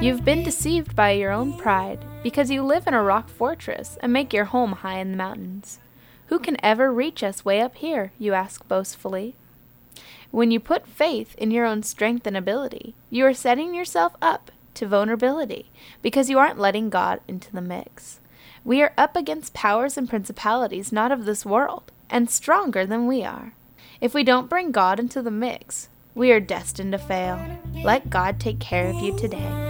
You've been deceived by your own pride because you live in a rock fortress and make your home high in the mountains. Who can ever reach us way up here? you ask boastfully. When you put faith in your own strength and ability, you are setting yourself up to vulnerability because you aren't letting God into the mix. We are up against powers and principalities not of this world and stronger than we are. If we don't bring God into the mix, we are destined to fail. Let God take care of you today.